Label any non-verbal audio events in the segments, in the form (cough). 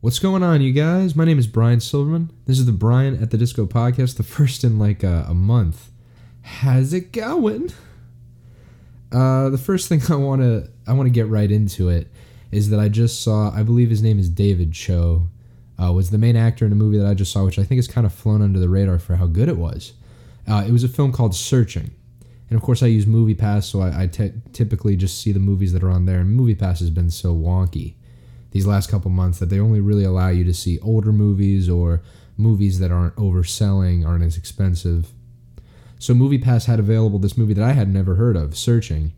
What's going on, you guys? My name is Brian Silverman. This is the Brian at the Disco podcast, the first in like a, a month. How's it going? Uh, the first thing I want to I want to get right into it is that I just saw. I believe his name is David Choe. Uh, was the main actor in a movie that I just saw, which I think has kind of flown under the radar for how good it was. Uh, it was a film called Searching, and of course I use MoviePass, so I, I t- typically just see the movies that are on there. And MoviePass has been so wonky these last couple months that they only really allow you to see older movies or movies that aren't overselling, aren't as expensive. So MoviePass had available this movie that I had never heard of, Searching.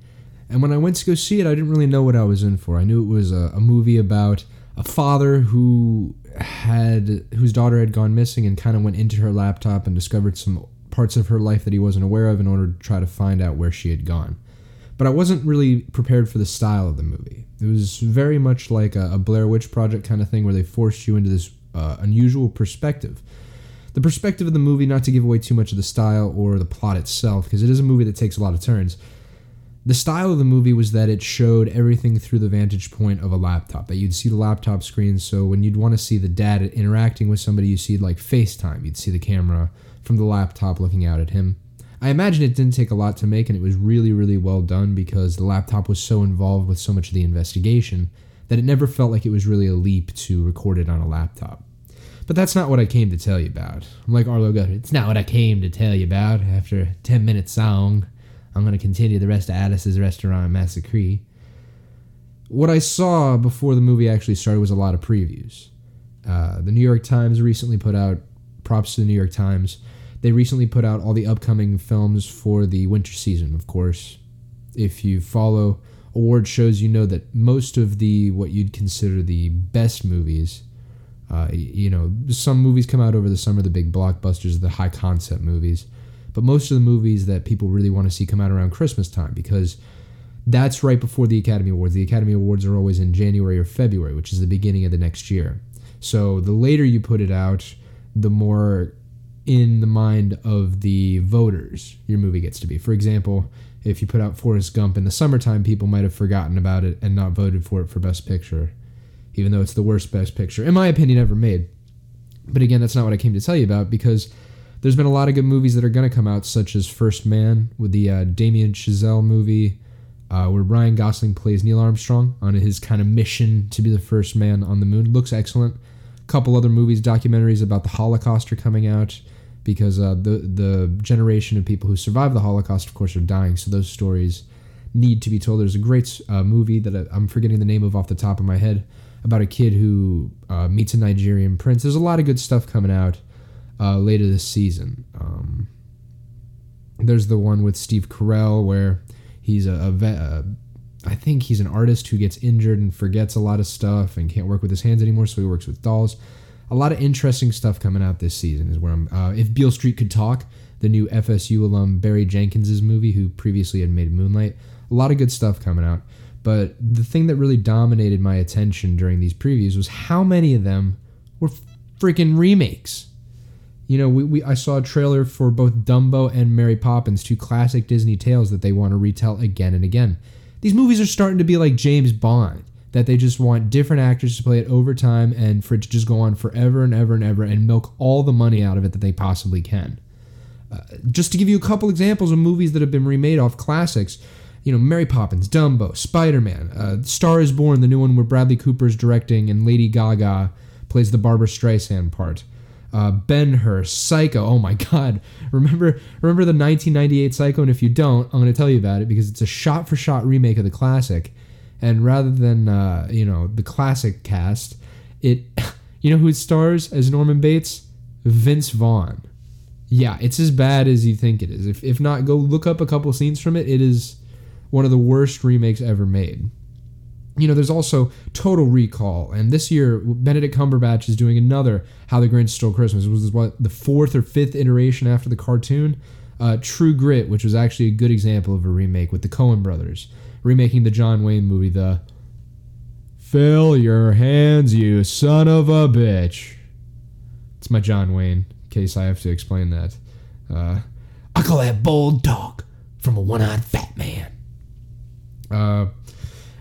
And when I went to go see it, I didn't really know what I was in for. I knew it was a, a movie about a father who had whose daughter had gone missing and kind of went into her laptop and discovered some parts of her life that he wasn't aware of in order to try to find out where she had gone. But I wasn't really prepared for the style of the movie. It was very much like a, a Blair Witch Project kind of thing where they forced you into this uh, unusual perspective. The perspective of the movie, not to give away too much of the style or the plot itself, because it is a movie that takes a lot of turns. The style of the movie was that it showed everything through the vantage point of a laptop, that you'd see the laptop screen. So when you'd want to see the dad interacting with somebody, you see like FaceTime. You'd see the camera from the laptop looking out at him. I imagine it didn't take a lot to make, and it was really, really well done because the laptop was so involved with so much of the investigation that it never felt like it was really a leap to record it on a laptop. But that's not what I came to tell you about. I'm like Arlo Guthrie. It's not what I came to tell you about. After a 10 minute song, I'm going to continue the rest of Alice's Restaurant Massacre. What I saw before the movie actually started was a lot of previews. Uh, the New York Times recently put out props to the New York Times they recently put out all the upcoming films for the winter season, of course. If you follow award shows, you know that most of the what you'd consider the best movies, uh, you know, some movies come out over the summer, the big blockbusters, the high concept movies, but most of the movies that people really want to see come out around Christmas time because that's right before the Academy Awards. The Academy Awards are always in January or February, which is the beginning of the next year. So the later you put it out, the more in the mind of the voters your movie gets to be. For example, if you put out Forrest Gump in the summertime, people might have forgotten about it and not voted for it for Best Picture, even though it's the worst Best Picture, in my opinion, ever made. But again, that's not what I came to tell you about because there's been a lot of good movies that are going to come out, such as First Man with the uh, Damien Chazelle movie, uh, where Ryan Gosling plays Neil Armstrong on his kind of mission to be the first man on the moon. Looks excellent couple other movies, documentaries about the Holocaust are coming out because uh, the the generation of people who survived the Holocaust, of course, are dying. So those stories need to be told. There's a great uh, movie that I, am forgetting the name of off the top of my head about a kid who uh, meets a Nigerian prince. There's a lot of good stuff coming out uh, later this season. Um, there's the one with Steve Carell where he's a, a, a I think he's an artist who gets injured and forgets a lot of stuff and can't work with his hands anymore, so he works with dolls. A lot of interesting stuff coming out this season is where I'm. Uh, if Beale Street could talk, the new FSU alum Barry Jenkins's movie, who previously had made Moonlight. A lot of good stuff coming out. But the thing that really dominated my attention during these previews was how many of them were freaking remakes. You know, we, we I saw a trailer for both Dumbo and Mary Poppins, two classic Disney tales that they want to retell again and again. These movies are starting to be like James Bond, that they just want different actors to play it over time and for it to just go on forever and ever and ever and milk all the money out of it that they possibly can. Uh, just to give you a couple examples of movies that have been remade off classics, you know, Mary Poppins, Dumbo, Spider Man, uh, Star is Born, the new one where Bradley Cooper is directing and Lady Gaga plays the Barbra Streisand part uh, Ben Hur, Psycho. Oh my God! (laughs) Remember, remember the 1998 Psycho? And if you don't, I'm going to tell you about it because it's a shot-for-shot remake of the classic. And rather than uh, you know the classic cast, it (laughs) you know who stars as Norman Bates? Vince Vaughn. Yeah, it's as bad as you think it is. If if not, go look up a couple scenes from it. It is one of the worst remakes ever made you know, there's also Total Recall, and this year Benedict Cumberbatch is doing another How the Grinch Stole Christmas. which was what the fourth or fifth iteration after the cartoon. Uh, True Grit, which was actually a good example of a remake with the Coen brothers, remaking the John Wayne movie, the Fill Your Hands, You Son of a Bitch. It's my John Wayne, in case I have to explain that. Uh, I call that bold dog from a one-eyed fat man. Uh,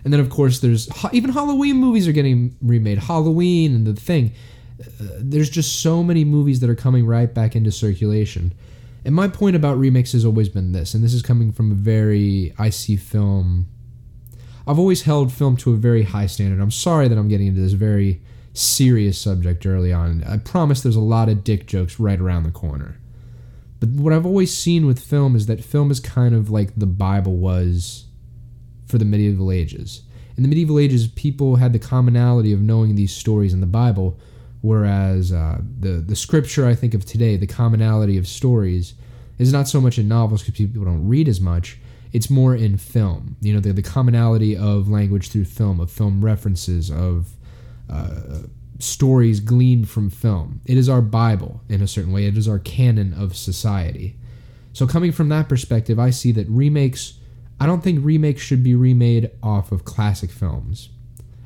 And then of course there's even Halloween movies are getting remade. Halloween and the thing. Uh, there's just so many movies that are coming right back into circulation. And my point about remakes has always been this, and this is coming from a very I see film. I've always held film to a very high standard. I'm sorry that I'm getting into this very serious subject early on. I promise there's a lot of dick jokes right around the corner. But what I've always seen with film is that film is kind of like the Bible was for the medieval ages. In the medieval ages, people had the commonality of knowing these stories in the Bible, whereas uh, the the scripture I think of today, the commonality of stories, is not so much in novels because people don't read as much. It's more in film. You know, the, the commonality of language through film, of film references, of uh, stories gleaned from film. It is our Bible in a certain way. It is our canon of society. So coming from that perspective, I see that remakes. I don't think remakes should be remade off of classic films.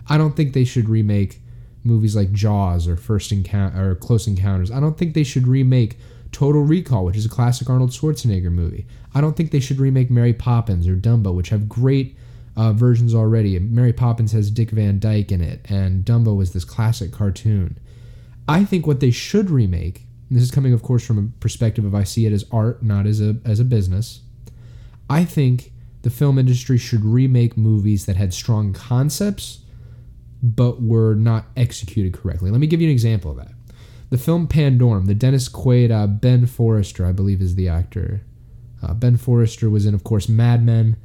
I don't think they should remake movies like Jaws or First Encounter or Close Encounters. I don't think they should remake Total Recall, which is a classic Arnold Schwarzenegger movie. I don't think they should remake Mary Poppins or Dumbo, which have great uh, versions already. Mary Poppins has Dick Van Dyke in it, and Dumbo was this classic cartoon. I think what they should remake, this is coming, of course, from a perspective of I see it as art, not as a as a business. I think the film industry should remake movies that had strong concepts, but were not executed correctly. Let me give you an example of that. The film Pandorum, the Dennis Quaid, uh, Ben Forrester, I believe, is the actor. Uh, ben Forrester was in, of course, Mad Men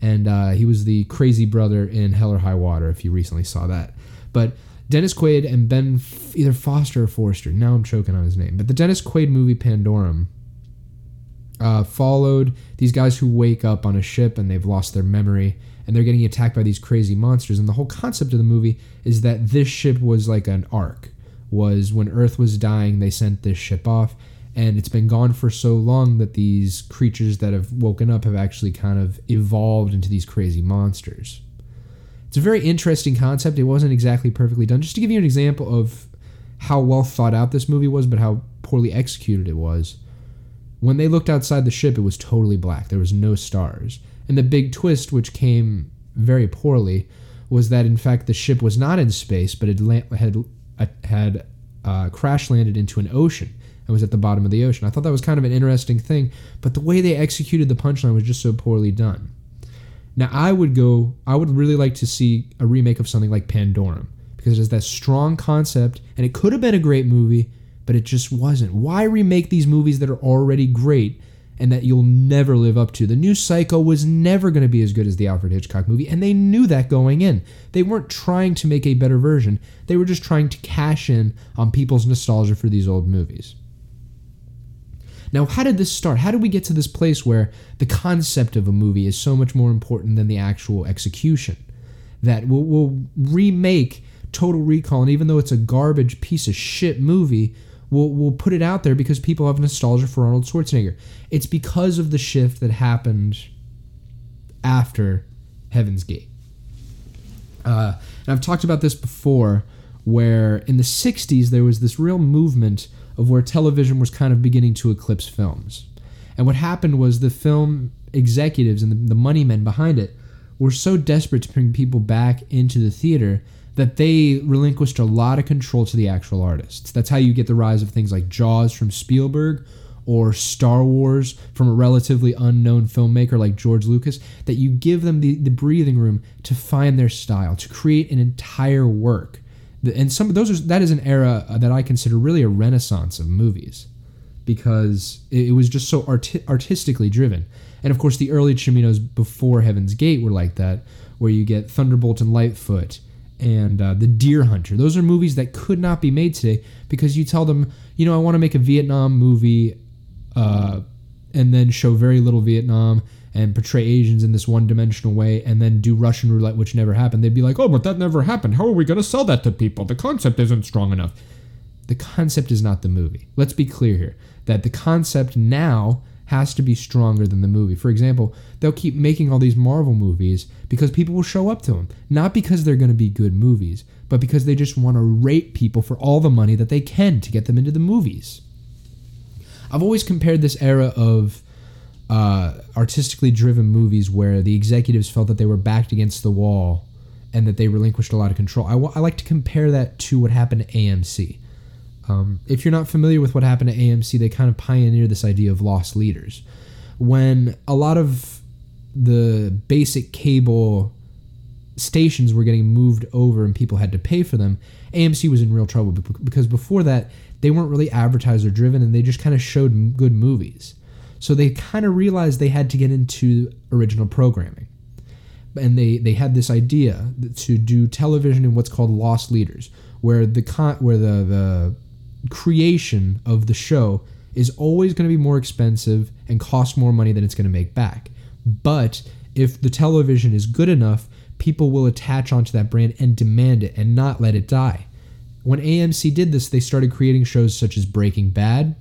and uh, he was the crazy brother in Hell or High Water. If you recently saw that, but Dennis Quaid and Ben either Foster or Forrester, Now I'm choking on his name, but the Dennis Quaid movie Pandorum uh, followed these guys who wake up on a ship and they've lost their memory and they're getting attacked by these crazy monsters. And the whole concept of the movie is that this ship was like an ark. Was when Earth was dying, they sent this ship off and it's been gone for so long that these creatures that have woken up have actually kind of evolved into these crazy monsters. It's a very interesting concept. It wasn't exactly perfectly done. Just to give you an example of how well thought out this movie was, but how poorly executed it was. When they looked outside the ship, it was totally black. There was no stars. And the big twist, which came very poorly, was that in fact the ship was not in space, but it had had uh, crash landed into an ocean and was at the bottom of the ocean. I thought that was kind of an interesting thing, but the way they executed the punchline was just so poorly done. Now, I would go, I would really like to see a remake of something like Pandorum because it has that strong concept and it could have been a great movie, but it just wasn't. Why remake these movies that are already great and that you'll never live up to. The new Psycho was never going to be as good as the Alfred Hitchcock movie, and they knew that going in. They weren't trying to make a better version, they were just trying to cash in on people's nostalgia for these old movies. Now, how did this start? How did we get to this place where the concept of a movie is so much more important than the actual execution? That we'll, we'll remake Total Recall, and even though it's a garbage piece of shit movie, we'll, we'll put it out there because people have nostalgia for Arnold Schwarzenegger. It's because of the shift that happened after Heaven's Gate. Uh, and I've talked about this before, where in the 60s there was this real movement of where television was kind of beginning to eclipse films. And what happened was the film executives and the, the money men behind it were so desperate to bring people back into the theater that they relinquished a lot of control to the actual artists. That's how you get the rise of things like Jaws from Spielberg or Star Wars from a relatively unknown filmmaker like George Lucas, that you give them the, the breathing room to find their style, to create an entire work and some of those are that is an era that I consider really a renaissance of movies because it, was just so arti- artistically driven. And of course, the early Ciminos before Heaven's Gate were like that, where you get Thunderbolt and Lightfoot and uh, The Deer Hunter. Those are movies that could not be made today because you tell them, you know, I want to make a Vietnam movie uh, and then show very little Vietnam and portray Asians in this one dimensional way and then do Russian roulette, which never happened, they'd be like, oh, but that never happened. How are we going to sell that to people? The concept isn't strong enough. The concept is not the movie. Let's be clear here that the concept now has to be stronger than the movie. For example, they'll keep making all these Marvel movies because people will show up to them. Not because they're going to be good movies, but because they just want to rate people for all the money that they can to get them into the movies. I've always compared this era of uh, artistically driven movies where the executives felt that they were backed against the wall and that they relinquished a lot of control. I, w- I like to compare that to what happened to AMC. Um, if you're not familiar with what happened to AMC, they kind of pioneered this idea of loss leaders. When a lot of the basic cable stations were getting moved over and people had to pay for them, AMC was in real trouble because before that, they weren't really advertiser driven and they just kind of showed good movies. So they kind of realized they had to get into original programming. And they, they had this idea to do television in what's called loss leaders, where the con- where the, the creation of the show is always going to be more expensive and cost more money than it's going to make back. But if the television is good enough, people will attach onto that brand and demand it and not let it die. When AMC did this, they started creating shows such as Breaking Bad,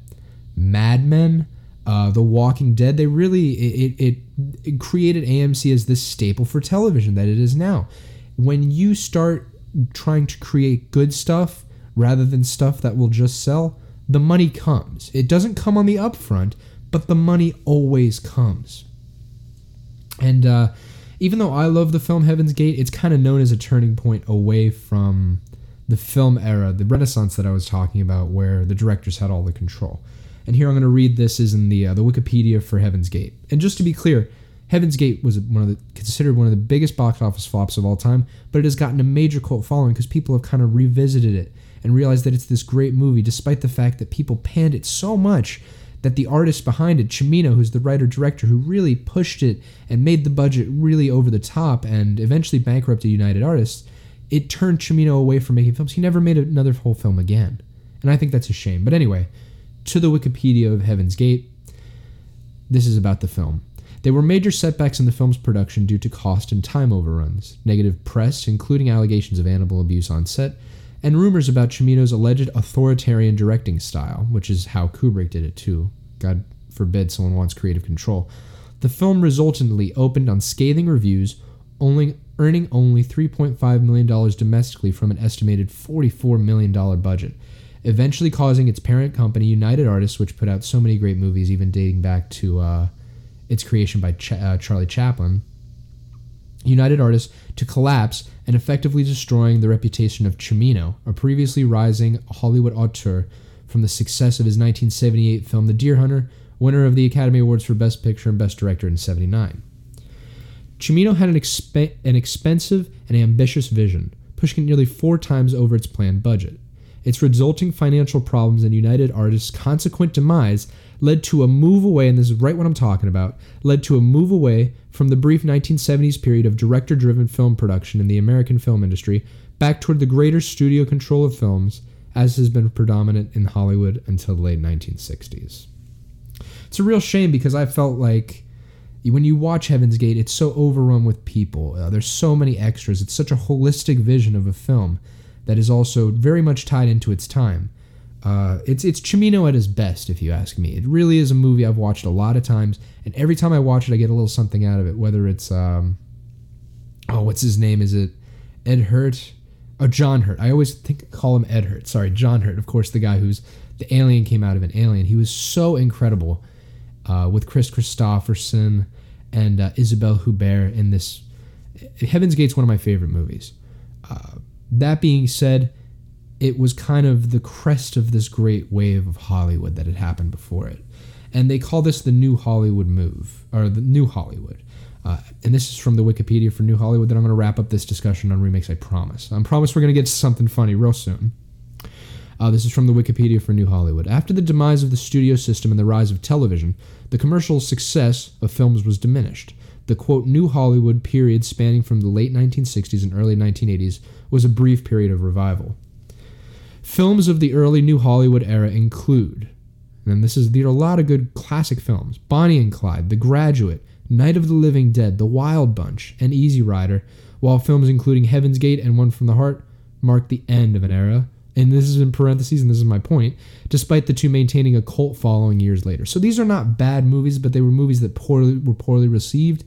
Mad Men, uh, The Walking Dead. They really it, it, it created AMC as this staple for television that it is now. When you start trying to create good stuff rather than stuff that will just sell, the money comes. It doesn't come on the upfront, but the money always comes. And uh, even though I love the film Heaven's Gate, it's kind of known as a turning point away from the film era, the Renaissance that I was talking about, where the directors had all the control. And here I'm going to read this is in the uh, the Wikipedia for Heaven's Gate. And just to be clear, Heaven's Gate was one of the considered one of the biggest box office flops of all time, but it has gotten a major cult following because people have kind of revisited it and realize that it's this great movie, despite the fact that people panned it so much that the artist behind it, Cimino, who's the writer director who really pushed it and made the budget really over the top and eventually bankrupted United Artists, it turned Cimino away from making films. He never made another whole film again. And I think that's a shame. But anyway, to the Wikipedia of Heaven's Gate, this is about the film. There were major setbacks in the film's production due to cost and time overruns, negative press, including allegations of animal abuse on set, and rumors about Cimino's alleged authoritarian directing style, which is how Kubrick did it too. God forbid someone wants creative control. The film resultantly opened on scathing reviews, only earning only $3.5 million domestically from an estimated $44 million budget, eventually causing its parent company, United Artists, which put out so many great movies, even dating back to uh, its creation by Ch- uh, Charlie Chaplin, United Artists to collapse and effectively destroying the reputation of Cimino, a previously rising Hollywood auteur from the success of his 1978 film The Deer Hunter, winner of the Academy Awards for Best Picture and Best Director in 79. Cimino had an, exp- an expensive and ambitious vision, pushing it nearly four times over its planned budget. Its resulting financial problems and United Artists' consequent demise led to a move away, and this is right what I'm talking about, led to a move away from the brief 1970s period of director driven film production in the American film industry back toward the greater studio control of films, as has been predominant in Hollywood until the late 1960s. It's a real shame because I felt like when you watch Heaven's Gate, it's so overrun with people. Uh, there's so many extras. It's such a holistic vision of a film that is also very much tied into its time. Uh, it's it's Cimino at his best, if you ask me. It really is a movie I've watched a lot of times, and every time I watch it, I get a little something out of it. Whether it's um, oh, what's his name? Is it Ed Hurt? Oh, John Hurt. I always think call him Ed Hurt. Sorry, John Hurt. Of course, the guy who's the alien came out of an alien. He was so incredible uh, with Kris Kristofferson and uh, Isabelle Huppert in this. Heaven's Gate's one of my favorite movies. Uh, that being said, it was kind of the crest of this great wave of Hollywood that had happened before it. And they call this the New Hollywood move, or the New Hollywood. Uh, and this is from the Wikipedia for New Hollywood. Then I'm going to wrap up this discussion on remakes, I promise. I promise we're going to get to something funny real soon. Uh, this is from the Wikipedia for New Hollywood. After the demise of the studio system and the rise of television, the commercial success of films was diminished. The quote, New Hollywood period spanning from the late 1960s and early 1980s was a brief period of revival. Films of the early New Hollywood era include, and this is there are a lot of good classic films: Bonnie and Clyde, The Graduate, Night of the Living Dead, The Wild Bunch, and Easy Rider. While films including Heaven's Gate and One from the Heart mark the end of an era, and this is in parentheses, and this is my point, despite the two maintaining a cult following years later. So these are not bad movies, but they were movies that poorly were poorly received,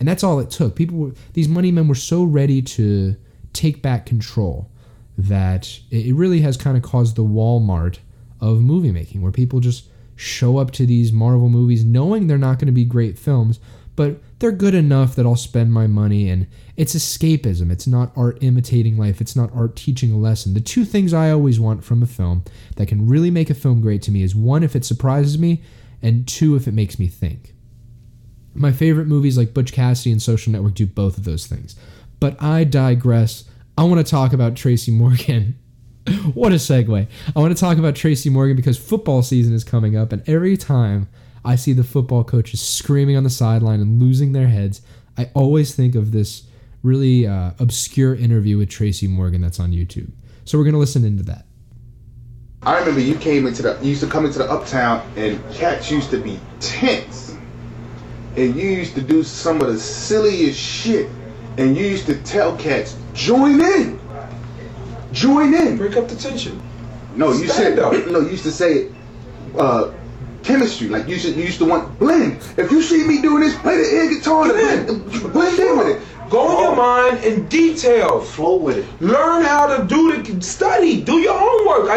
and that's all it took. People were these money men were so ready to take back control that it really has kind of caused the Walmart of movie making, where people just show up to these Marvel movies knowing they're not going to be great films, but they're good enough that I'll spend my money and it's escapism. It's not art imitating life. It's not art teaching a lesson. The two things I always want from a film that can really make a film great to me is one, if it surprises me, and two, if it makes me think. My favorite movies like Butch Cassidy and Social Network do both of those things. But I digress. I want to talk about Tracy Morgan. (laughs) what a segue. I want to talk about Tracy Morgan because football season is coming up, and every time I see the football coaches screaming on the sideline and losing their heads, I always think of this really uh, obscure interview with Tracy Morgan that's on YouTube. So we're gonna listen into that. I remember you came into the you used to come into the uptown and cats used to be tense. And you used to do some of the silliest shit. And you used to tell cats, join in. Join in. Break up the tension. No, you Stand said up. no, you used to say uh chemistry. Like you used to, you used to want blend. If you see me doing this, play the air guitar and blend, blend in with it. Go in your mind in detail. Flow with it. Learn how to do the study. Do your homework. I,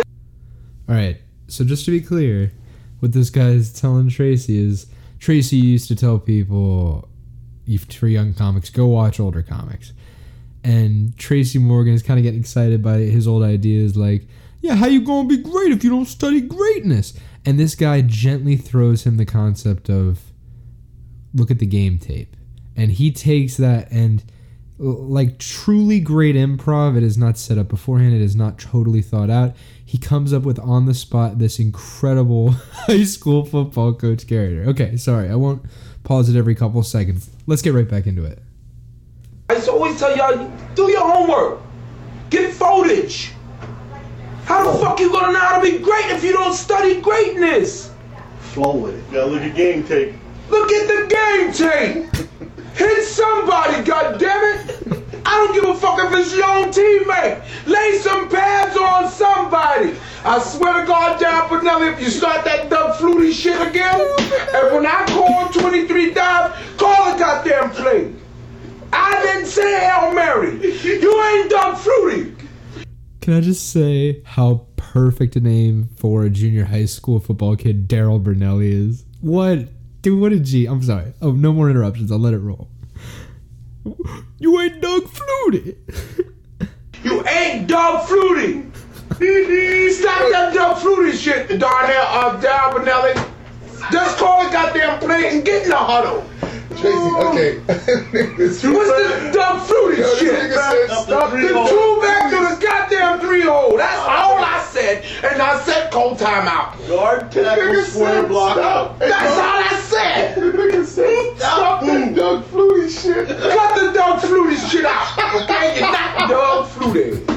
All right. So just to be clear, what this guy is telling Tracy is Tracy used to tell people if- for young comics, go watch older comics. And Tracy Morgan is kind of getting excited by his old ideas like, yeah, how you to be great if you don't study greatness? And this guy gently throws him the concept of look at the game tape. And he takes that and like truly great improv, it is not set up beforehand, it is not totally thought out. He comes up with on the spot this incredible (laughs) high school football coach character. Okay, sorry, I won't pause it every couple seconds. Let's get right back into it. I just always tell y'all, do your homework. Get footage. How the fuck you gonna know how to be great if you don't study greatness? Flow with it. gotta look at game tape. Look at the game tape. Hit somebody, goddammit. I don't give a fuck if it's your own teammate. Lay some pads on somebody. I swear to God, down Benelli, if you start that Doug Flutie shit again, and when I call 23 dive, call a goddamn play. I didn't say Hail Mary. You ain't Doug Flutie. Can I just say how perfect a name for a junior high school football kid Daryl Bernelli is? What? Dude, what a G. I'm sorry. Oh, no more interruptions. I'll let it roll. You ain't Doug Flutie. You ain't Doug Flutie. Stop that Doug Flutie shit, the uh, darn hair of Down Benelli. Just call it goddamn play and get in the huddle. Tracy, oh. okay. What's (laughs) this Doug Flutie Yo, this shit, nigga man? said stop the the two back to the goddamn three hole. That's all I said. And I said cold timeout. Guard, tackle, Nigga square, said block stop. out. That's all I said. The nigga said stop that Doug Flutie shit. Cut the Doug Flutie shit out. Okay? You're not Doug Flutie.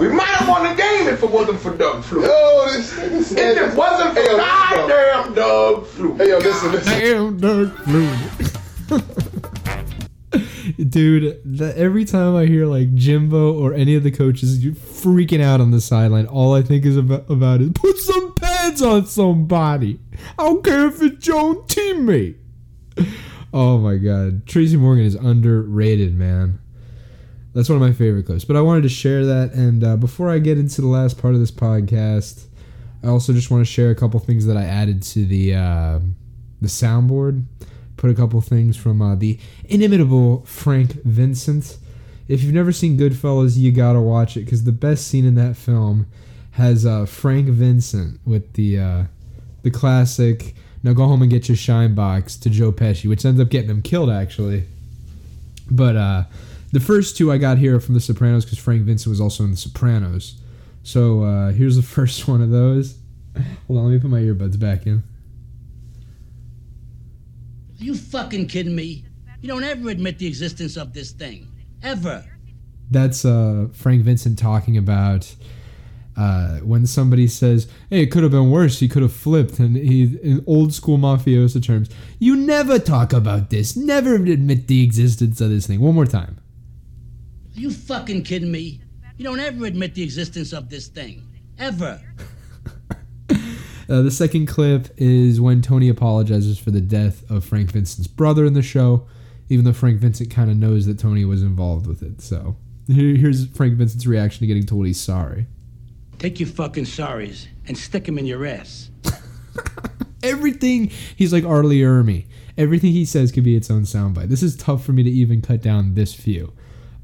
We might have won the game if it wasn't for Doug Flutie. Yo, this nigga said. If it wasn't for Hey, yo, listen, bro. goddamn Doug Flutie. Hey, yo, listen, listen. Damn Doug Flutie. (laughs) Dude, the, every time I hear like Jimbo or any of the coaches freaking out on the sideline, all I think is about, about is put some pads on somebody. I don't care if it's your own teammate. Oh my god, Tracy Morgan is underrated, man. That's one of my favorite clips. But I wanted to share that, and uh, before I get into the last part of this podcast, I also just want to share a couple things that I added to the uh, the soundboard. Put a couple things from uh, the inimitable Frank Vincent. If you've never seen Goodfellas, you gotta watch it because the best scene in that film has uh, Frank Vincent with the uh, the classic "Now go home and get your shine box" to Joe Pesci, which ends up getting him killed actually. But uh, the first two I got here are from The Sopranos because Frank Vincent was also in The Sopranos. So uh, here's the (laughs) first one of those. Hold on, let me put my earbuds back in. Are you fucking kidding me? You don't ever admit the existence of this thing. Ever. That's uh, Frank Vincent talking about uh, when somebody says, "Hey, it could have been worse. He could have flipped." And he, in old school mafioso terms, you never talk about this. Never admit the existence of this thing. One more time. Are you fucking kidding me? You don't ever admit the existence of this thing. Ever. Uh, the second clip is when Tony apologizes for the death of Frank Vincent's brother in the show, even though Frank Vincent kind of knows that Tony was involved with it. So here- here's Frank Vincent's reaction to getting told he's sorry. Take your fucking sorries and stick them in your ass. (laughs) Everything he's like R. Lee Ermey. Everything he says could be its own soundbite. This is tough for me to even cut down this few.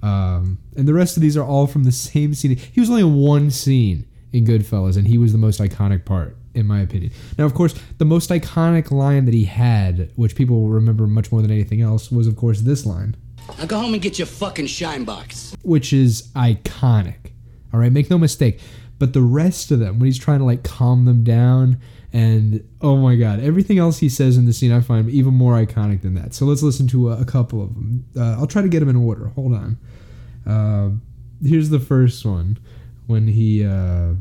Um, and the rest of these are all from the same scene. He was only in one scene in Goodfellas, and he was the most iconic part, in my opinion. Now, of course, the most iconic line that he had, which people will remember much more than anything else, was, of course, this line, Now go home and get your fucking shine box. which is iconic. All right, make no mistake. But the rest of them, when he's trying to like calm them down, and oh my god, everything else he says in the scene, I find even more iconic than that. So let's listen to a, a couple of them. Uh, I'll try to get them in order. Hold on. Uh, here's the first one when he uh,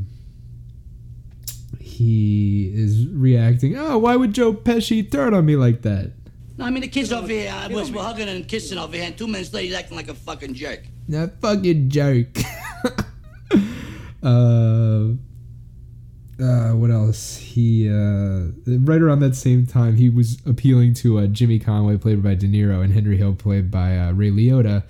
he is reacting. Oh, why would Joe Pesci turn on me like that? No, I mean the kids over here uh, was were hugging and kissing over here, and two minutes later he's acting like a fucking jerk. That fucking joke. (laughs) uh, uh, what else? He uh, right around that same time he was appealing to uh, Jimmy Conway, played by De Niro, and Henry Hill, played by uh, Ray Liotta,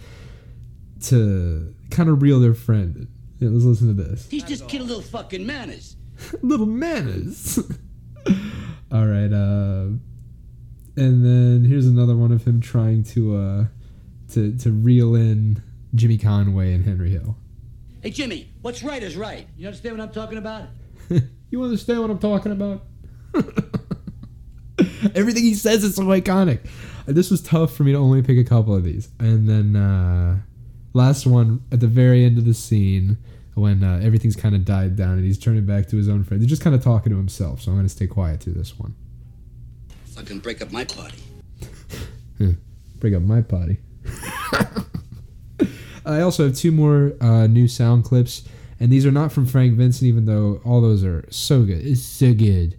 to kind of reel their friend. Yeah, let's listen to this. He's just kid a little fucking manners. (laughs) Little manners. (laughs) All right. Uh, and then here's another one of him trying to uh, to to reel in Jimmy Conway and Henry Hill. Hey Jimmy, what's right is right. You understand what I'm talking about? (laughs) you understand what I'm talking about? Everything he says is so iconic. This was tough for me to only pick a couple of these. And then uh, last one at the very end of the scene when uh, everything's kind of died down and he's turning back to his own friend. He's just kind of talking to himself. So I'm going to stay quiet through this one. Fucking break up my party. (laughs) Bring up my potty. (laughs) I also have two more uh, new sound clips, and these are not from Frank Vincent, even though all those are so good. It's so good.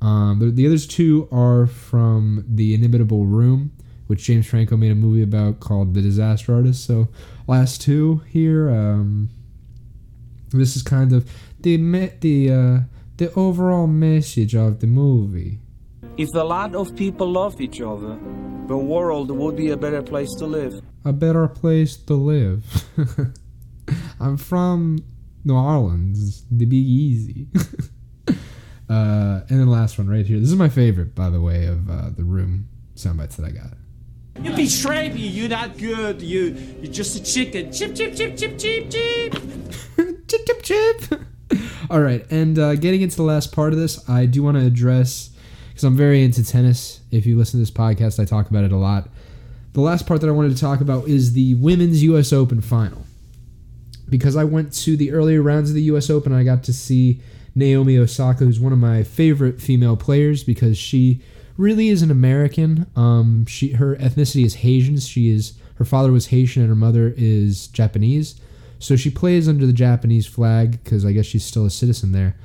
Um, but the others two are from The Inimitable Room, which James Franco made a movie about called The Disaster Artist. So, last two here. Um, this is kind of the the uh, the overall message of the movie. If a lot of people love each other, the world would be a better place to live. a better place to live. (laughs) I'm from New Orleans, the Big Easy. (laughs) uh, and then last one right here. This is my favorite, by the way, of uh, the room soundbites that I got. You betray me. You're not good. You you're just a chicken. Chip chip chip chip chip chip. (laughs) chip chip chip. (laughs) All right, and uh, getting into the last part of this, I do want to address because I'm very into tennis. If you listen to this podcast, I talk about it a lot. The last part that I wanted to talk about is the women's U.S. Open final. Because I went to the earlier rounds of the U.S. Open, I got to see Naomi Osaka, who's one of my favorite female players because she really is an American. Um, she her ethnicity is Haitian. She is her father was Haitian and her mother is Japanese. So she plays under the Japanese flag because I guess she's still a citizen there.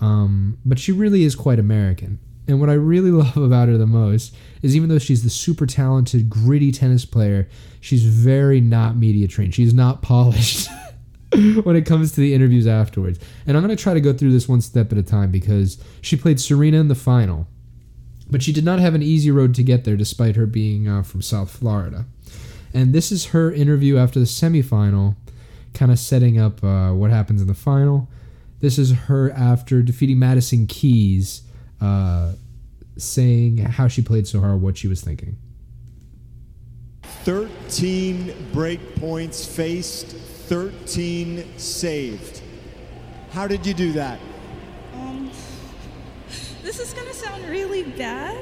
Um, but she really is quite American. And what I really (laughs) love about her the most is even though she's the super talented, gritty tennis player, she's very not media trained. She's not (laughs) polished (laughs) when it comes to the interviews afterwards. And I'm going to try to go through this one step at a time because she played Serena in the final. But she did not have an easy road to get there despite her being uh, from South Florida. And this is her interview after the semifinal, kind of setting up uh, what happens in the final. This is her after defeating Madison Keys, uh, saying how she played so hard, what she was thinking. 13 break points faced, 13 saved. How did you do that? Um, this is gonna sound really bad,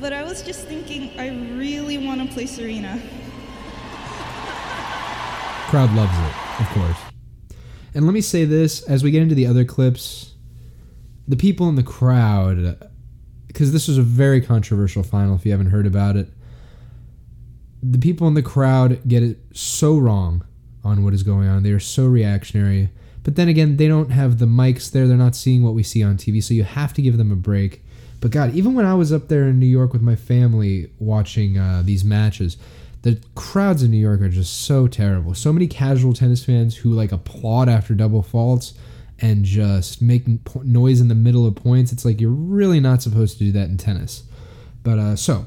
but I was just thinking I really want to play Serena. Crowd loves it, of course. And let me say this as we get into the other clips the people in the crowd, because this was a very controversial final if you haven't heard about it, the people in the crowd get it so wrong on what is going on. They are so reactionary. But then again, they don't have the mics there. They're not seeing what we see on TV. So you have to give them a break. But God, even when I was up there in New York with my family watching uh, these matches, the crowds in New York are just so terrible. So many casual tennis fans who like applaud after double faults and just po- noise in the middle of points. It's like you're really not supposed to do that in tennis. But uh, so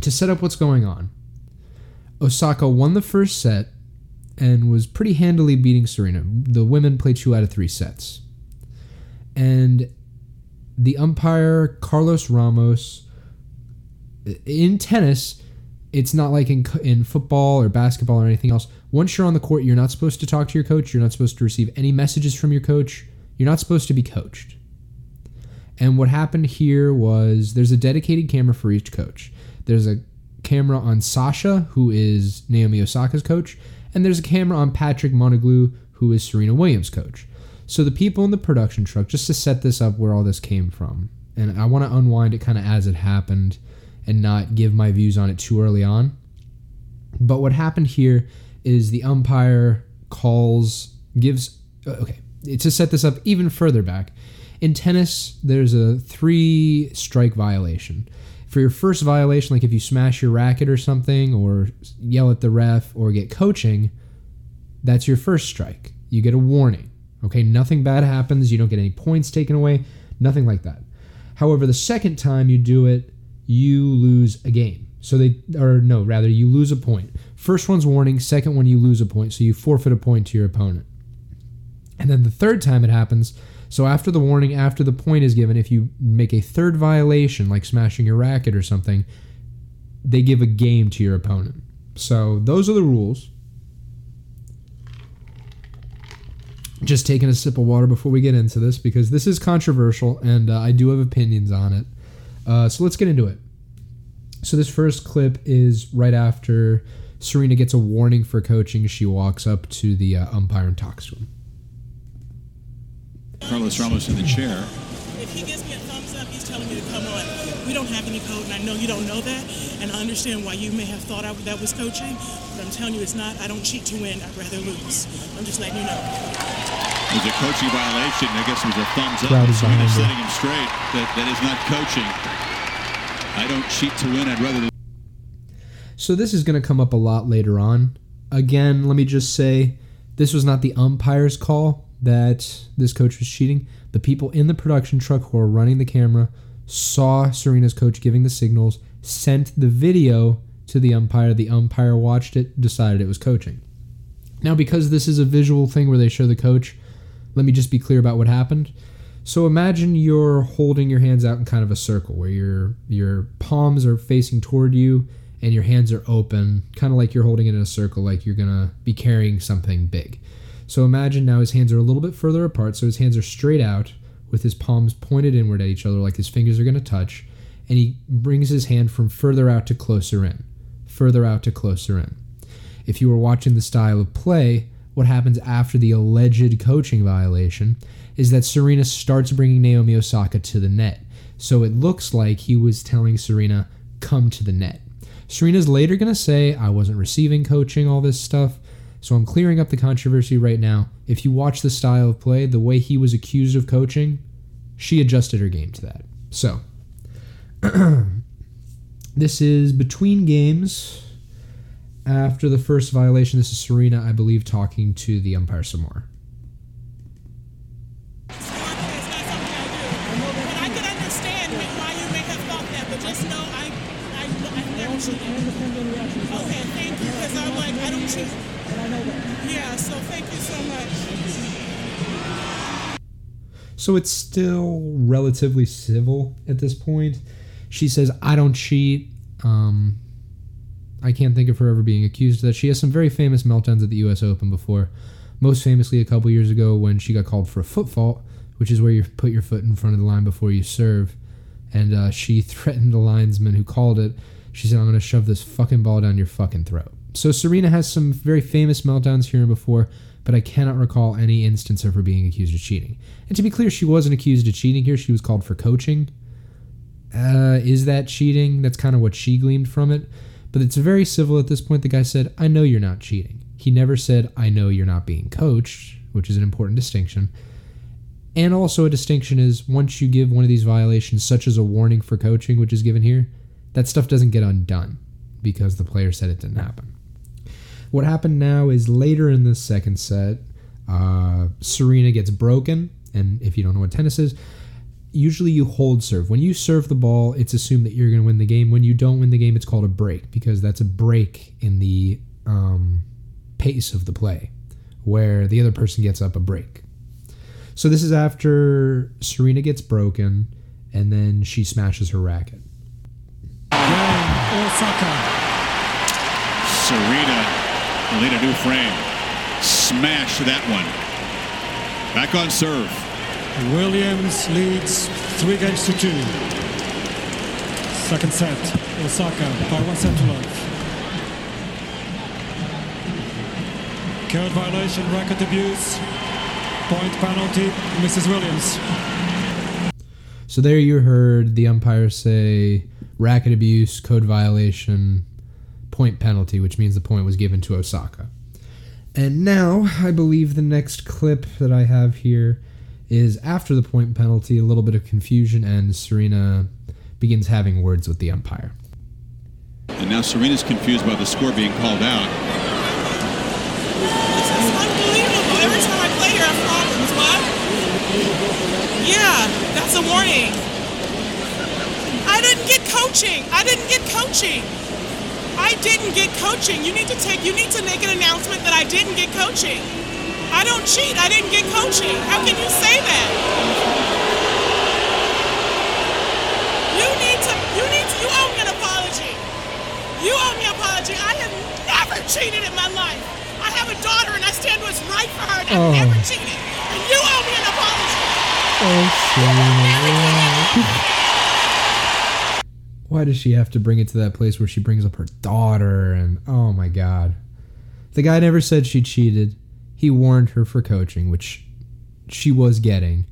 to set up what's going on, Osaka won the first set and was pretty handily beating Serena. The women played two out of three sets. And the umpire Carlos Ramos in tennis, it's not like in in football or basketball or anything else. Once you're on the court, you're not supposed to talk to your coach. You're not supposed to receive any messages from your coach. You're not supposed to be coached. And what happened here was there's a dedicated camera for each coach. There's a camera on Sasha, who is Naomi Osaka's coach, and there's a camera on Patrick Monaglue, who is Serena Williams' coach. So the people in the production truck, just to set this up where all this came from, and I want to unwind it kind of as it happened and not give my views on it too early on. But what happened here is the umpire calls, gives, uh, okay, to set this up even further back, in tennis, there's a three strike violation. For your first violation, like if you smash your racket or something, or yell at the ref, or get coaching, that's your first strike. You get a warning. Okay, nothing bad happens. You don't get any points taken away, nothing like that. However, the second time you do it, you lose a game. So they, or no, rather, you lose a point. First one's warning, second one, you lose a point. So you forfeit a point to your opponent. And then the third time it happens, so after the warning, after the point is given, if you make a third violation, like smashing your racket or something, they give a game to your opponent. So those are the rules. Just taking a sip of water before we get into this because this is controversial and uh, I do have opinions on it. Uh, so let's get into it. So this first clip is right after Serena gets a warning for coaching. She walks up to the uh, umpire and talks to him. Carlos Ramos in the chair. If he gives me a thumbs up, he's telling me to come on. We don't have any code, and I know you don't know that, and I understand why you may have thought I, that was coaching, but I'm telling you it's not. I don't cheat to win. I'd rather lose. I'm just letting you know. It was a coaching violation. I guess it was a thumbs up. Crowd is Serena behind her. setting him straight. That, that is not coaching. I don't cheat to win. I'd rather lose. So this is going to come up a lot later on. Again, let me just say this was not the umpire's call that this coach was cheating. The people in the production truck who are running the camera saw Serena's coach giving the signals, sent the video to the umpire. The umpire watched it, decided it was coaching. Now, because this is a visual thing where they show the coach, let me just be clear about what happened. So imagine you're holding your hands out in kind of a circle where your your palms are facing toward you and your hands are open, kind of like you're holding it in a circle like you're going to be carrying something big. So imagine now his hands are a little bit further apart, so his hands are straight out with his palms pointed inward at each other like his fingers are going to touch, and he brings his hand from further out to closer in, further out to closer in. If you were watching the style of play, what happens after the alleged coaching violation is that Serena starts bringing Naomi Osaka to the net. So it looks like he was telling Serena, come to the net. Serena's later going to say, I wasn't receiving coaching, all this stuff. So I'm clearing up the controversy right now. If you watch the style of play, the way he was accused of coaching, she adjusted her game to that. So, (clears throat) this is between games. After the first violation, this is Serena, I believe, talking to the umpire some more. So it's still relatively civil at this point. She says, I don't cheat. Um, I can't think of her ever being accused of that. She has some very famous meltdowns at the US Open before. Most famously, a couple years ago when she got called for a foot fault, which is where you put your foot in front of the line before you serve. And uh, she (laughs) threatened the linesman who called it. She said, I'm going to shove this fucking ball down your fucking throat. So Serena has some very famous meltdowns here and before, but I cannot recall any instance of her being accused of cheating. And to be clear, she wasn't accused of cheating here. She was called for coaching. Uh, is that cheating? That's kind of what she gleaned from it. But it's very civil at this point. The guy said, I know you're not cheating. He never said, I know you're not being coached, which is an important distinction. And also, a distinction is once you give one of these violations, such as a warning for coaching, which is given here, that stuff doesn't get undone because the player said it didn't happen. What happened now is later in the second set, uh, Serena gets broken. And if you don't know what tennis is, usually you hold serve. When you serve the ball, it's assumed that you're going to win the game. When you don't win the game, it's called a break because that's a break in the um, pace of the play where the other person gets up a break. So this is after Serena gets broken and then she smashes her racket. Osaka. Serena will need a new frame. Smash that one. Back on serve. Williams leads three games to two. Second set, Osaka by one set to love. Code violation, racket abuse, point penalty, Mrs. Williams. So there you heard the umpire say racket abuse, code violation, point penalty, which means the point was given to Osaka. And now I believe the next clip that I have here is after the point penalty, a little bit of confusion, and Serena begins having words with the umpire. And now Serena's confused by the score being called out. This is unbelievable. Every time I play here, I have problems. What? Yeah, that's a warning. I didn't get coaching. I didn't get coaching. I didn't get coaching. You need to take. You need to make an announcement that I didn't get coaching. I don't cheat. I didn't get coaching. How can you say that? You need to. You need to. You owe me an apology. You owe me an apology. I have never cheated in my life. I have a daughter, and I stand what's right for her. And I've Oh. never cheated. And you owe me an apology. Oh, Why does she have to bring it to that place where she brings up her daughter and oh my god. The guy never said she cheated. He warned her for coaching, which she was getting.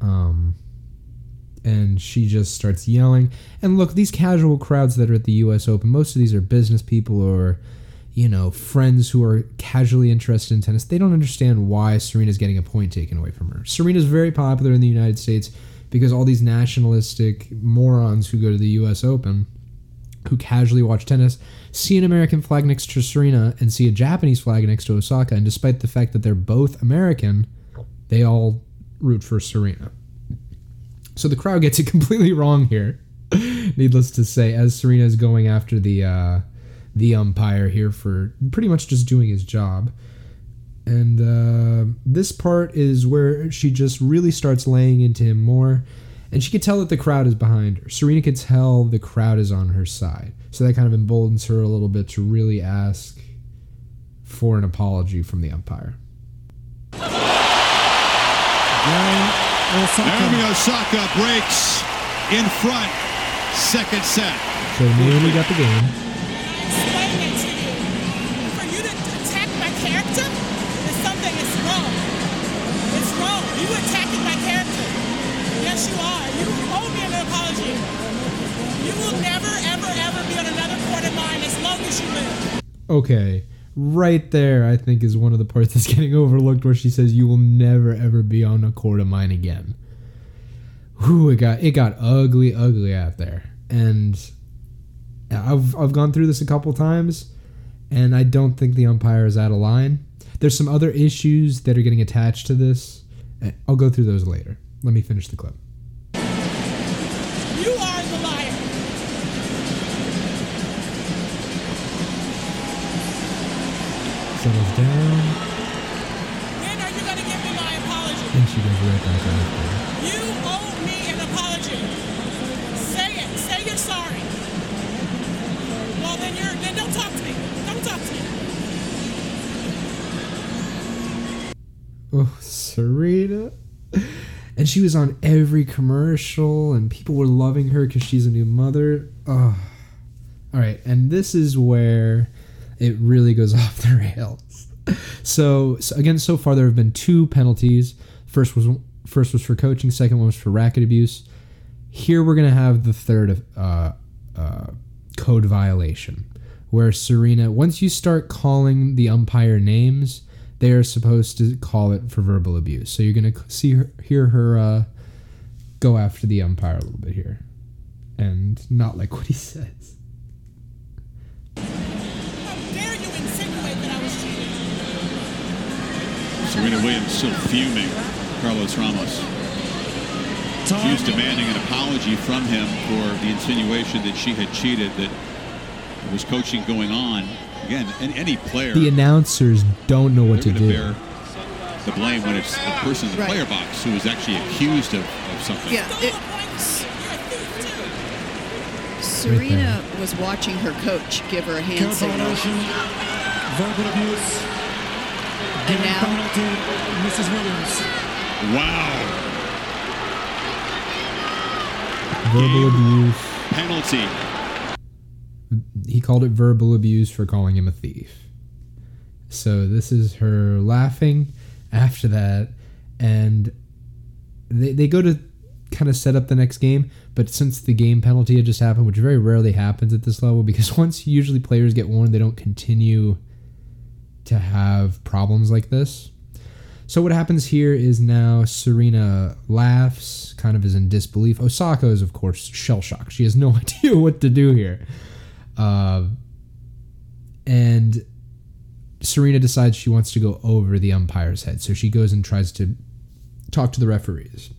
Um and she just starts yelling. And look, these casual crowds that are at the US Open, most of these are business people or you know, friends who are casually interested in tennis. They don't understand why Serena's getting a point taken away from her. Serena's very popular in the United States because all these nationalistic morons who go to the US Open, who casually watch tennis, see an American flag next to Serena and see a Japanese flag next to Osaka, and despite the fact that they're both American, they all root for Serena. So the crowd gets it (laughs) completely wrong here. Needless to say, as Serena is going after the uh, the umpire here for pretty much just doing his job. And uh, this part is where she just really starts laying into him more. And she could tell that the crowd is behind her. Serena could tell the crowd is on her side. So that kind of emboldens her a little bit to really ask for an apology from the umpire. Naomi Osaka breaks in front. Second set. So Naomi got the game. You attacking my character. Yes, you are. You owe me an apology. You will never, ever, ever be on another court of mine as long as you live. Okay, right there, I think is one of the parts (laughs) that's getting overlooked where she says, "You will never ever be on a court of mine again." Whew, it got it got ugly, ugly out there, and I've I've gone through this a couple times, and I don't think the umpire is out of line. There's some other issues that are getting attached to this. I'll go through those later. Let me finish the clip. You are the liar. Settles down, When are you going to give me my apology? and she goes right back after. You owe me an apology. Say it. Say you're sorry. Well, then you're. Then don't talk to me. Don't talk to me. Oh, Serena. And she was on every commercial, and people were loving her because she's a new mother. Oh. All right, and this is where it really goes (laughs) off the rails. So, so again, so far there have been two penalties. First was first was for coaching. Second one was for racket abuse. Here we're gonna have the third uh, uh, code violation, where Serena, once you start calling the umpire names, they are supposed to call it for verbal abuse. So you're gonna see her, hear her uh, go after the umpire a little bit here, and not like what he (laughs) says. How dare you insinuate that I was cheating? Serena Williams still fuming. Carlos Ramos. She was demanding an apology from him for the insinuation that she had cheated, that there was coaching going on. Again, an- any player, The announcers don't know what to they're going to do. bear the blame when it's the person in the player box who is actually accused of, of something. Yeah, it, Serena was watching her coach give her a hand Clear signal. verbal abuse, And now, penalty, Mrs. Williams. Wow. Verbal abuse. Penalty. He called it verbal abuse for calling him a thief. So this is her laughing after that, and they, they go to kind of set up the next game. But since the game penalty had just happened, which very rarely happens at this level, because (laughs) once usually players get warned, they don't continue to have problems like this. So what happens here is now Serena laughs, kind of is in disbelief. Osaka is of course shell shocked. She has no (laughs) idea what to do here, uh, and Serena decides she wants to go over the umpire's head. So she goes and tries to talk to the referees.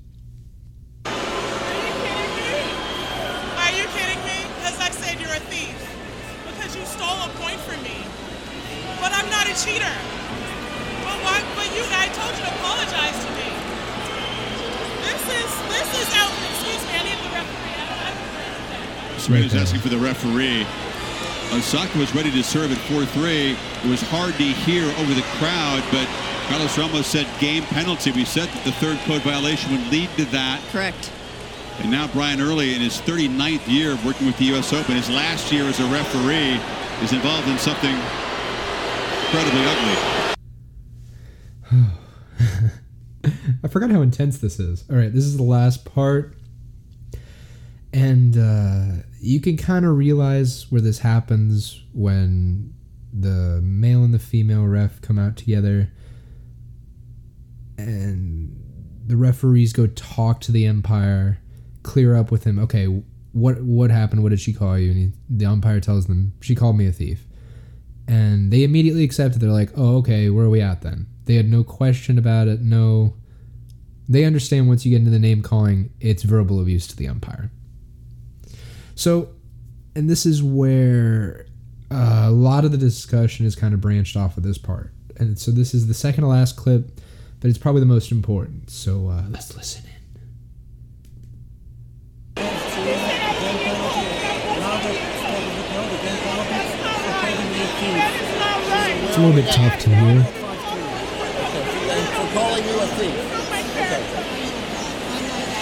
With that. Serena's there. asking for the referee. Osaka was ready to serve at 4-3. It was hard to hear over the crowd, but Carlos Ramos said game penalty. We said that the third code violation would lead to that. correct. And now Brian Earley, in his 39th year of working with the U.S. Open, his last year as a referee, is involved in something incredibly ugly. (sighs) I forgot how intense this is. All right, this is the last part. And uh, you can kind of realize where this happens when the male and the female ref come out together and the referees go talk to the umpire, clear up with him. Okay, what what happened? What did she call you? And he, the umpire tells them she called me a thief, and they immediately accept it. They're like, "Oh, okay, where are we at then?" They had no question about it. No, they understand once you get into the name calling, it's verbal abuse to the umpire. So, and this is where uh, a lot of the discussion is kind of branched off of this part. And so this is the second to last clip, but it's probably the most important. So uh, let's listen in. It's a little bit tough to hear. For calling you a thief.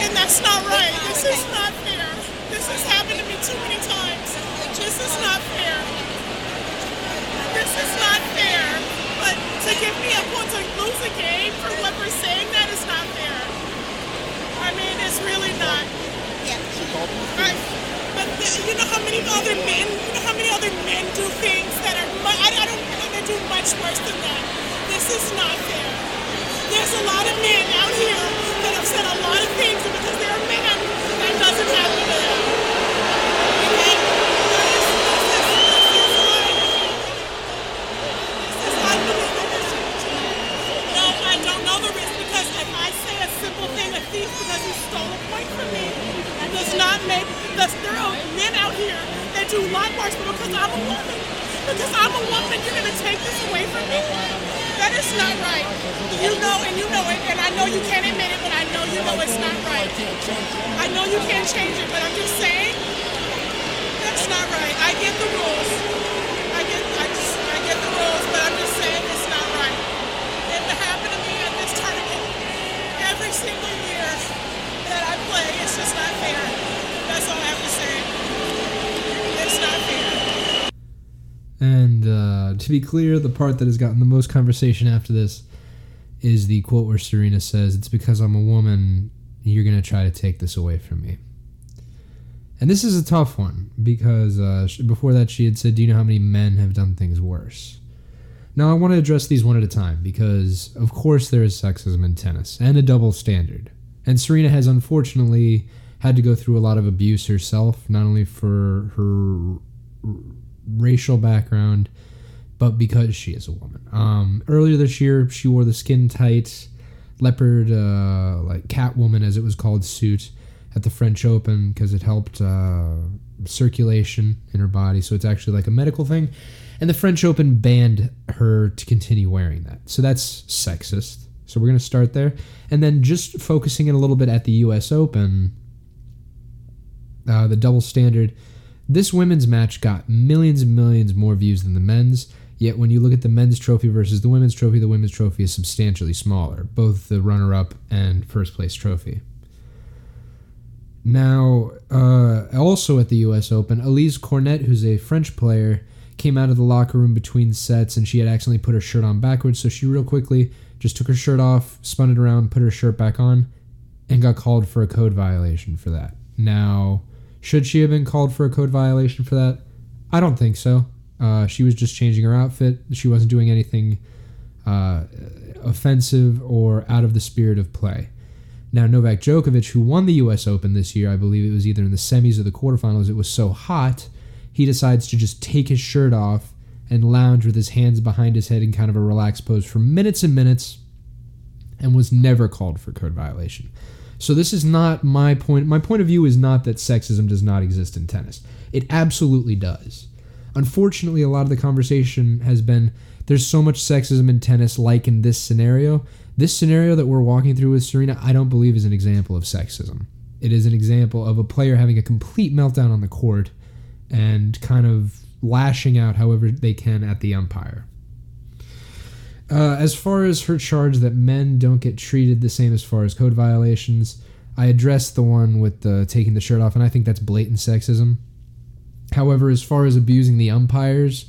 And that's not right. This is not fair. This has happened to me too many times. This is not fair. This is not fair. But to give me a point to lose a game for what we're saying, that is not fair. I mean, it's really not. Yeah, thief. But th- you know how many other men, you know how many other men do things that are, I, I don't think they do much worse than that. This is not fair. There's a lot of men out here have said a lot of things, and because they're men, that doesn't happen to them. Okay? That is, this is, this is like, this is unbelievable. No, I don't know the reason because if I say a simple thing, a thief because he stole a point from me, that does not make the there are men out here that do lot worse, but because I'm a woman, because I'm a woman, you're gonna take this away from me. That is not right. You know, and you know it, and I know you can't admit it, but I know you know it's not right. I know you can't change it, but I'm just saying that's not right. I get the rules. I get, I just, I get the rules, but I'm just saying it's not right. It happened to me at this tournament every single year that I play. It's just not fair. That's all I have to say. It's not fair. And to be clear, the part that has gotten the most conversation after this is the quote where Serena says, It's because I'm a woman, you're going to try to take this away from me. And this is a tough one because uh, before that she had said, Do you know how many men have done things worse? Now, I want to address these one at a time because, of course, there is sexism in tennis and a double standard. And Serena has unfortunately had to go through a lot of abuse herself, not only for her racial background, but because she is a woman. Um, earlier this year, she wore the skin tight leopard, uh, like Catwoman as it was called, suit at the French Open because it helped uh, circulation in her body. So it's actually like a medical thing. And the French Open banned her to continue wearing that. So that's sexist. So we're going to start there. And then just focusing in a little bit at the US Open, uh, the double standard. This women's match got millions and millions more views than the men's. Yet when you look at the men's trophy versus the women's trophy, the women's trophy is substantially smaller, both the runner up and first place trophy. Now, uh, also at the U.S. Open, Alizé Cornet, who's a French player, came out of the locker room between sets and she had accidentally put her shirt on backwards. So she real quickly just took her shirt off, spun it around, put her shirt back on, and got called for a code violation for that. Now, should she have been called for a code violation for that? I don't think so. Uh, she was just changing her outfit. She wasn't doing anything uh, offensive or out of the spirit of play. Now, Novak Djokovic, who won the U.S. Open this year, I believe it was either in the semis or the quarterfinals, it was so hot, he decides to just take his shirt off and lounge with his hands behind his head in kind of a relaxed pose for minutes and minutes and was never called for code violation. So this is not my point. My point of view is not that sexism does not exist in tennis. It absolutely does. Unfortunately, a lot of the conversation has been there's so much sexism in tennis, like in this scenario. This scenario that we're walking through with Serena, I don't believe is an example of sexism. It is an example of a player having a complete meltdown on the court and kind of lashing out however they can at the umpire. Uh, as far as her charge that men don't get treated the same as far as code violations, I addressed the one with the taking the shirt off, and I think that's blatant sexism. However, as far as abusing the umpires,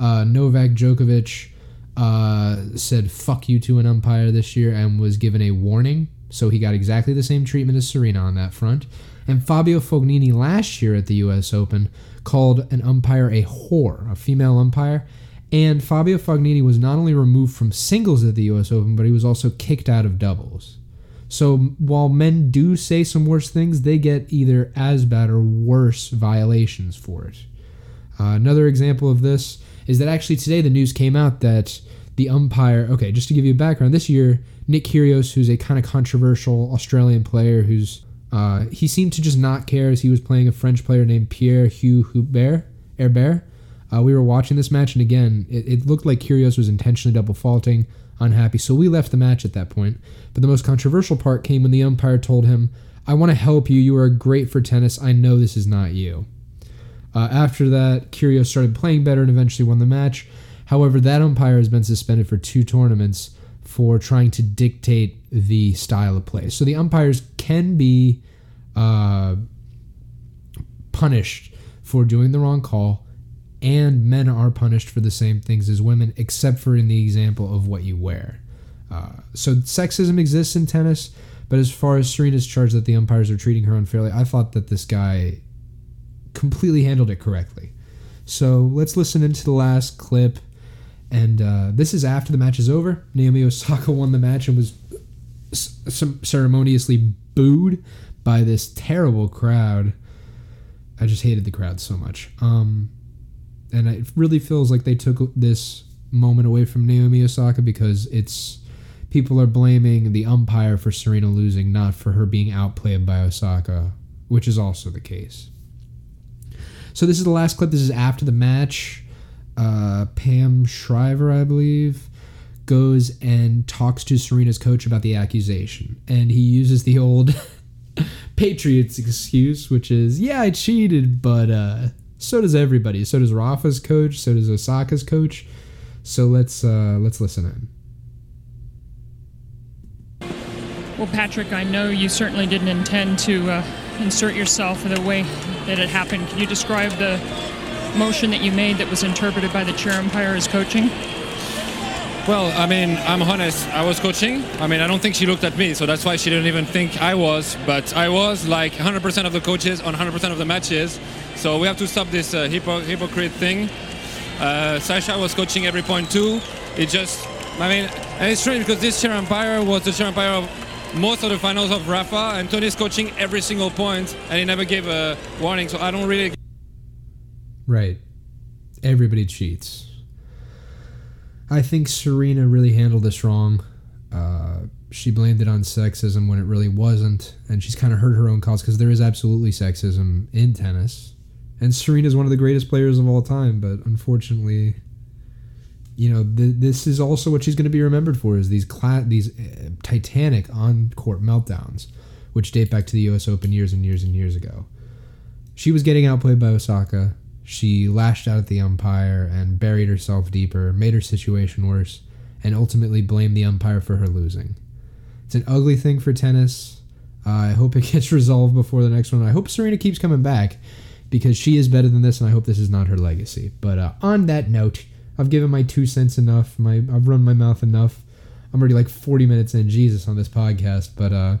uh, Novak Djokovic uh, said "fuck you" to an umpire this year and was given a warning, so he got exactly the same treatment as Serena on that front. And Fabio Fognini last year at the U.S. Open called an umpire a whore, a female umpire. And Fabio Fognini was not only removed from singles at the US Open, but he was also kicked out of doubles. So while men do say some worse things, they get either as bad or worse violations for it. Uh, another example of this is that actually today the news came out that the umpire, okay, just to give you a background, this year, Nick Kyrgios, who's a kind of controversial Australian player who's uh, he seemed to just not care as he was playing a French player named Pierre-Hugues Herbert. Herbert. Uh, we were watching this match, and again, it, it looked like Kyrgios was intentionally double faulting, unhappy, so we left the match at that point. But the most controversial part came when the umpire told him, I want to help you. You are great for tennis. I know this is not you. Uh, after that, Kyrgios started playing better and eventually won the match. However, that umpire has been suspended for two tournaments for trying to dictate the style of play. So the umpires can be uh, punished for doing the wrong call, and men are punished for the same things as women, except for in the example of what you wear. Uh, so sexism exists in tennis, but as far as Serena's charge that the umpires are treating her unfairly, I thought that this guy completely handled it correctly. So let's listen into the last clip. And uh, this is after the match is over. Naomi Osaka won the match and was ceremoniously booed by this terrible crowd. I just hated the crowd so much. Um, and it really feels like they took this moment away from Naomi Osaka because it's people are blaming the umpire for Serena losing, not for her being outplayed by Osaka, which is also the case. So this is the last clip. This is after the match. Uh, Pam Shriver, I believe, goes and talks to Serena's coach about the accusation, and he uses the old (laughs) Patriots excuse, which is, "Yeah, I cheated, but uh, so does everybody. So does Rafa's coach. So does Osaka's coach. So let's uh, let's listen in." Well, Patrick, I know you certainly didn't intend to uh, insert yourself in the way that it happened. Can you describe the motion that you made that was interpreted by the chair umpire as coaching? Well, I mean, I'm honest. I was coaching. I mean, I don't think she looked at me, so that's why she didn't even think I was. But I was like 100% of the coaches on 100% of the matches. So we have to stop this uh, hypo- hypocrite thing. Uh, Sascha was coaching every point too. It just, I mean, and it's strange because this chair umpire was the chair umpire of most of the finals of Rafa, and Toni's coaching every single point, and he never gave a warning. So I don't really. Right. Everybody cheats. I think Serena really handled this wrong. Uh, she blamed it on sexism when it really wasn't, and she's kind of hurt her own cause because there is absolutely sexism in tennis. And Serena is one of the greatest players of all time, but unfortunately, you know, th- this is also what she's going to be remembered for: is these cla- these uh, titanic on-court meltdowns, which date back to the U.S. Open years and years and years ago. she was getting outplayed by Osaka. She lashed out at the umpire and buried herself deeper, made her situation worse, and ultimately blamed the umpire for her losing. It's an ugly thing for tennis. Uh, I hope it (laughs) gets resolved before the next one. I hope Serena keeps coming back because she is better than this, and I hope this is not her legacy. But uh, on that note, I've given my two cents enough. My I've run my mouth enough. I'm already like 40 minutes in, Jesus, on this podcast. But uh,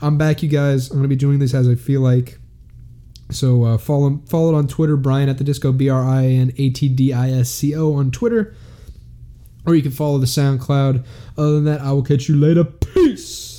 I'm back, you guys. I'm gonna be doing this as I feel like. So uh, follow follow it on Twitter, Brian at the Disco, B R I N A T D I S C O on Twitter, or you can follow the SoundCloud. Other than that, I will catch you later. Peace.